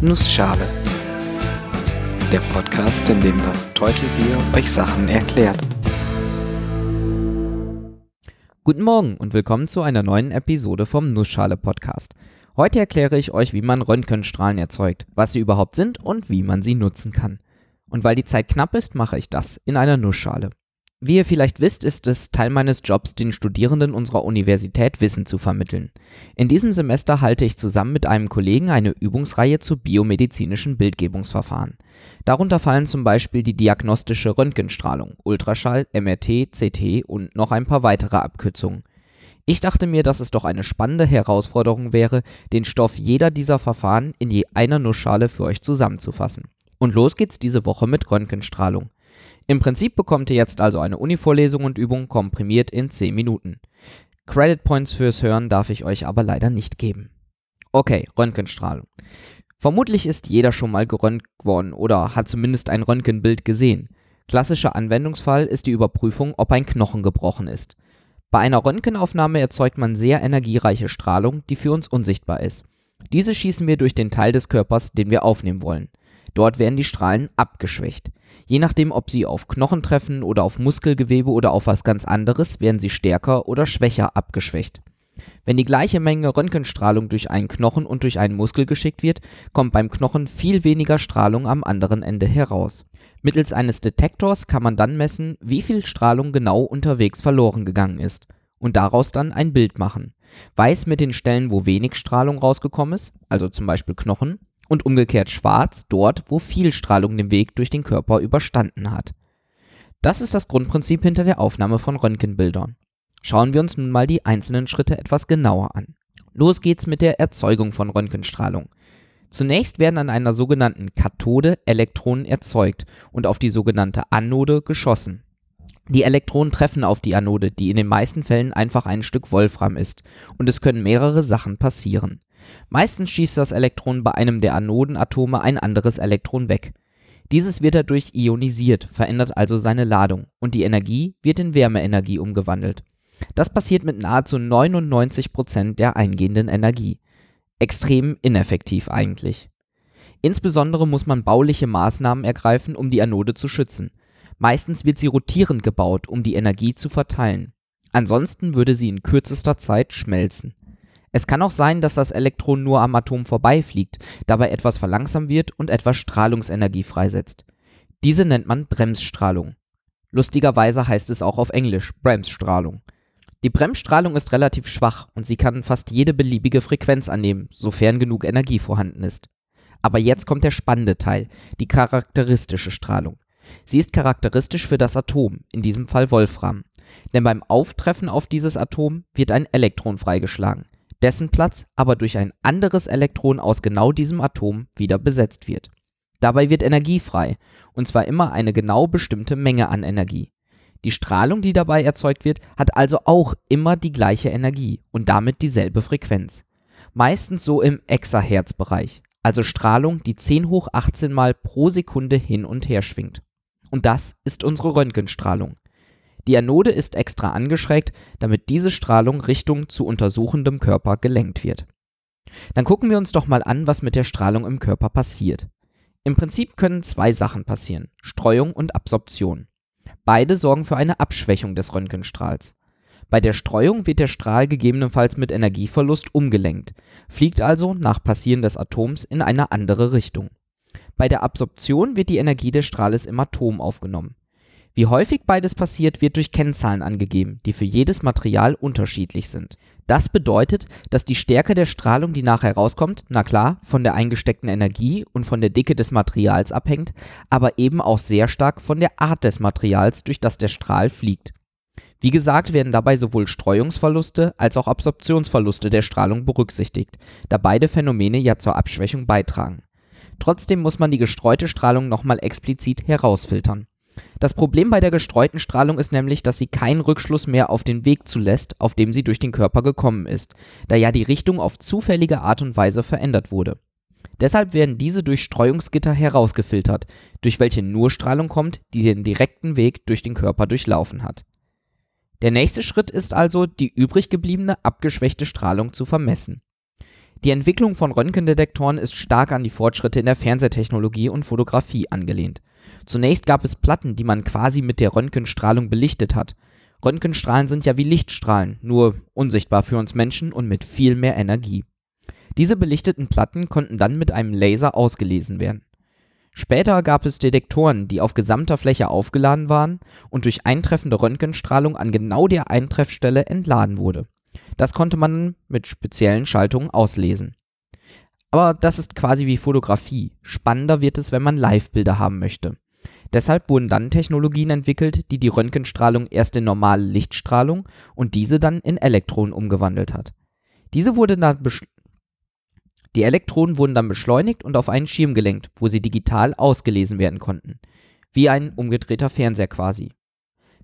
Nussschale. Der Podcast, in dem das Teutelbier euch Sachen erklärt. Guten Morgen und willkommen zu einer neuen Episode vom Nussschale Podcast. Heute erkläre ich euch, wie man Röntgenstrahlen erzeugt, was sie überhaupt sind und wie man sie nutzen kann. Und weil die Zeit knapp ist, mache ich das in einer Nussschale. Wie ihr vielleicht wisst, ist es Teil meines Jobs, den Studierenden unserer Universität Wissen zu vermitteln. In diesem Semester halte ich zusammen mit einem Kollegen eine Übungsreihe zu biomedizinischen Bildgebungsverfahren. Darunter fallen zum Beispiel die diagnostische Röntgenstrahlung, Ultraschall, MRT, CT und noch ein paar weitere Abkürzungen. Ich dachte mir, dass es doch eine spannende Herausforderung wäre, den Stoff jeder dieser Verfahren in je einer Nussschale für euch zusammenzufassen. Und los geht's diese Woche mit Röntgenstrahlung. Im Prinzip bekommt ihr jetzt also eine Uni-Vorlesung und Übung komprimiert in 10 Minuten. Credit Points fürs Hören darf ich euch aber leider nicht geben. Okay, Röntgenstrahlung. Vermutlich ist jeder schon mal geröntgt worden oder hat zumindest ein Röntgenbild gesehen. Klassischer Anwendungsfall ist die Überprüfung, ob ein Knochen gebrochen ist. Bei einer Röntgenaufnahme erzeugt man sehr energiereiche Strahlung, die für uns unsichtbar ist. Diese schießen wir durch den Teil des Körpers, den wir aufnehmen wollen. Dort werden die Strahlen abgeschwächt. Je nachdem, ob sie auf Knochen treffen oder auf Muskelgewebe oder auf was ganz anderes, werden sie stärker oder schwächer abgeschwächt. Wenn die gleiche Menge Röntgenstrahlung durch einen Knochen und durch einen Muskel geschickt wird, kommt beim Knochen viel weniger Strahlung am anderen Ende heraus. Mittels eines Detektors kann man dann messen, wie viel Strahlung genau unterwegs verloren gegangen ist und daraus dann ein Bild machen. Weiß mit den Stellen, wo wenig Strahlung rausgekommen ist, also zum Beispiel Knochen, und umgekehrt schwarz dort, wo viel Strahlung den Weg durch den Körper überstanden hat. Das ist das Grundprinzip hinter der Aufnahme von Röntgenbildern. Schauen wir uns nun mal die einzelnen Schritte etwas genauer an. Los geht's mit der Erzeugung von Röntgenstrahlung. Zunächst werden an einer sogenannten Kathode Elektronen erzeugt und auf die sogenannte Anode geschossen. Die Elektronen treffen auf die Anode, die in den meisten Fällen einfach ein Stück Wolfram ist, und es können mehrere Sachen passieren. Meistens schießt das Elektron bei einem der Anodenatome ein anderes Elektron weg. Dieses wird dadurch ionisiert, verändert also seine Ladung, und die Energie wird in Wärmeenergie umgewandelt. Das passiert mit nahezu 99% der eingehenden Energie. Extrem ineffektiv eigentlich. Insbesondere muss man bauliche Maßnahmen ergreifen, um die Anode zu schützen. Meistens wird sie rotierend gebaut, um die Energie zu verteilen. Ansonsten würde sie in kürzester Zeit schmelzen. Es kann auch sein, dass das Elektron nur am Atom vorbeifliegt, dabei etwas verlangsamt wird und etwas Strahlungsenergie freisetzt. Diese nennt man Bremsstrahlung. Lustigerweise heißt es auch auf Englisch Bremsstrahlung. Die Bremsstrahlung ist relativ schwach und sie kann fast jede beliebige Frequenz annehmen, sofern genug Energie vorhanden ist. Aber jetzt kommt der spannende Teil, die charakteristische Strahlung. Sie ist charakteristisch für das Atom, in diesem Fall Wolfram. Denn beim Auftreffen auf dieses Atom wird ein Elektron freigeschlagen dessen Platz aber durch ein anderes Elektron aus genau diesem Atom wieder besetzt wird. Dabei wird Energie frei, und zwar immer eine genau bestimmte Menge an Energie. Die Strahlung, die dabei erzeugt wird, hat also auch immer die gleiche Energie und damit dieselbe Frequenz. Meistens so im Exahertz-Bereich, also Strahlung, die 10 hoch 18 Mal pro Sekunde hin und her schwingt. Und das ist unsere Röntgenstrahlung. Die Anode ist extra angeschrägt, damit diese Strahlung Richtung zu untersuchendem Körper gelenkt wird. Dann gucken wir uns doch mal an, was mit der Strahlung im Körper passiert. Im Prinzip können zwei Sachen passieren, Streuung und Absorption. Beide sorgen für eine Abschwächung des Röntgenstrahls. Bei der Streuung wird der Strahl gegebenenfalls mit Energieverlust umgelenkt, fliegt also nach Passieren des Atoms in eine andere Richtung. Bei der Absorption wird die Energie des Strahles im Atom aufgenommen. Wie häufig beides passiert, wird durch Kennzahlen angegeben, die für jedes Material unterschiedlich sind. Das bedeutet, dass die Stärke der Strahlung, die nachher rauskommt, na klar, von der eingesteckten Energie und von der Dicke des Materials abhängt, aber eben auch sehr stark von der Art des Materials, durch das der Strahl fliegt. Wie gesagt, werden dabei sowohl Streuungsverluste als auch Absorptionsverluste der Strahlung berücksichtigt, da beide Phänomene ja zur Abschwächung beitragen. Trotzdem muss man die gestreute Strahlung nochmal explizit herausfiltern. Das Problem bei der gestreuten Strahlung ist nämlich, dass sie keinen Rückschluss mehr auf den Weg zulässt, auf dem sie durch den Körper gekommen ist, da ja die Richtung auf zufällige Art und Weise verändert wurde. Deshalb werden diese durch Streuungsgitter herausgefiltert, durch welche nur Strahlung kommt, die den direkten Weg durch den Körper durchlaufen hat. Der nächste Schritt ist also, die übrig gebliebene abgeschwächte Strahlung zu vermessen. Die Entwicklung von Röntgendetektoren ist stark an die Fortschritte in der Fernsehtechnologie und Fotografie angelehnt. Zunächst gab es Platten, die man quasi mit der Röntgenstrahlung belichtet hat. Röntgenstrahlen sind ja wie Lichtstrahlen, nur unsichtbar für uns Menschen und mit viel mehr Energie. Diese belichteten Platten konnten dann mit einem Laser ausgelesen werden. Später gab es Detektoren, die auf gesamter Fläche aufgeladen waren und durch eintreffende Röntgenstrahlung an genau der Eintreffstelle entladen wurde. Das konnte man mit speziellen Schaltungen auslesen. Aber das ist quasi wie Fotografie. Spannender wird es, wenn man Live-Bilder haben möchte. Deshalb wurden dann Technologien entwickelt, die die Röntgenstrahlung erst in normale Lichtstrahlung und diese dann in Elektronen umgewandelt hat. Diese wurde dann die Elektronen wurden dann beschleunigt und auf einen Schirm gelenkt, wo sie digital ausgelesen werden konnten. Wie ein umgedrehter Fernseher quasi.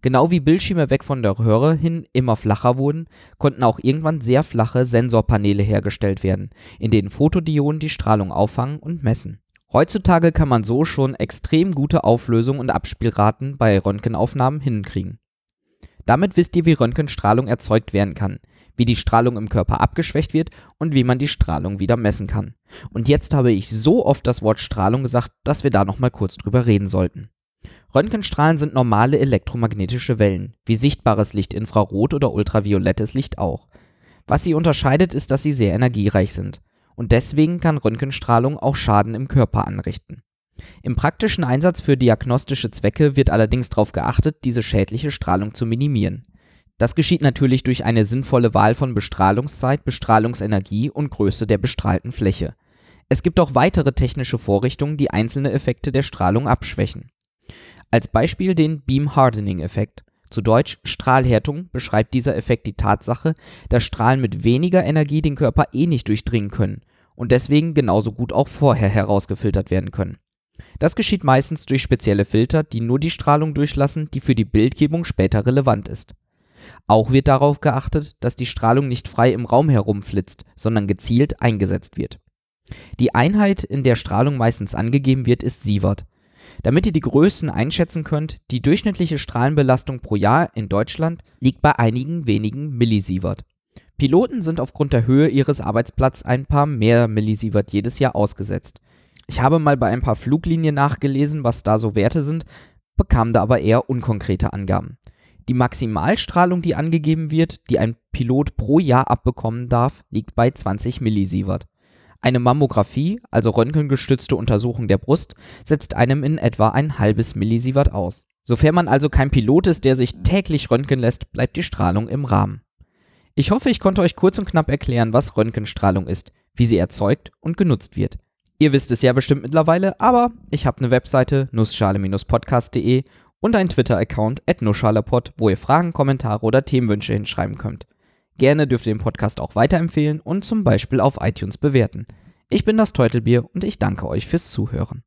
Genau wie Bildschirme weg von der Röhre hin immer flacher wurden, konnten auch irgendwann sehr flache Sensorpaneele hergestellt werden, in denen Fotodioden die Strahlung auffangen und messen. Heutzutage kann man so schon extrem gute Auflösung und Abspielraten bei Röntgenaufnahmen hinkriegen. Damit wisst ihr, wie Röntgenstrahlung erzeugt werden kann, wie die Strahlung im Körper abgeschwächt wird und wie man die Strahlung wieder messen kann. Und jetzt habe ich so oft das Wort Strahlung gesagt, dass wir da nochmal kurz drüber reden sollten. Röntgenstrahlen sind normale elektromagnetische Wellen, wie sichtbares Licht, Infrarot oder ultraviolettes Licht auch. Was sie unterscheidet, ist, dass sie sehr energiereich sind und deswegen kann Röntgenstrahlung auch Schaden im Körper anrichten. Im praktischen Einsatz für diagnostische Zwecke wird allerdings darauf geachtet, diese schädliche Strahlung zu minimieren. Das geschieht natürlich durch eine sinnvolle Wahl von Bestrahlungszeit, Bestrahlungsenergie und Größe der bestrahlten Fläche. Es gibt auch weitere technische Vorrichtungen, die einzelne Effekte der Strahlung abschwächen. Als Beispiel den Beam Hardening Effekt. Zu Deutsch Strahlhärtung beschreibt dieser Effekt die Tatsache, dass Strahlen mit weniger Energie den Körper eh nicht durchdringen können und deswegen genauso gut auch vorher herausgefiltert werden können. Das geschieht meistens durch spezielle Filter, die nur die Strahlung durchlassen, die für die Bildgebung später relevant ist. Auch wird darauf geachtet, dass die Strahlung nicht frei im Raum herumflitzt, sondern gezielt eingesetzt wird. Die Einheit, in der Strahlung meistens angegeben wird, ist Sievert. Damit ihr die Größen einschätzen könnt, die durchschnittliche Strahlenbelastung pro Jahr in Deutschland liegt bei einigen wenigen Millisievert. Piloten sind aufgrund der Höhe ihres Arbeitsplatzes ein paar mehr Millisievert jedes Jahr ausgesetzt. Ich habe mal bei ein paar Fluglinien nachgelesen, was da so Werte sind, bekam da aber eher unkonkrete Angaben. Die Maximalstrahlung, die angegeben wird, die ein Pilot pro Jahr abbekommen darf, liegt bei 20 Millisievert. Eine Mammographie, also röntgengestützte Untersuchung der Brust, setzt einem in etwa ein halbes Millisievert aus. Sofern man also kein Pilot ist, der sich täglich röntgen lässt, bleibt die Strahlung im Rahmen. Ich hoffe, ich konnte euch kurz und knapp erklären, was Röntgenstrahlung ist, wie sie erzeugt und genutzt wird. Ihr wisst es ja bestimmt mittlerweile, aber ich habe eine Webseite nussschale-podcast.de und einen Twitter-Account at nussschalepod, wo ihr Fragen, Kommentare oder Themenwünsche hinschreiben könnt. Gerne dürft ihr den Podcast auch weiterempfehlen und zum Beispiel auf iTunes bewerten. Ich bin das Teutelbier und ich danke euch fürs Zuhören.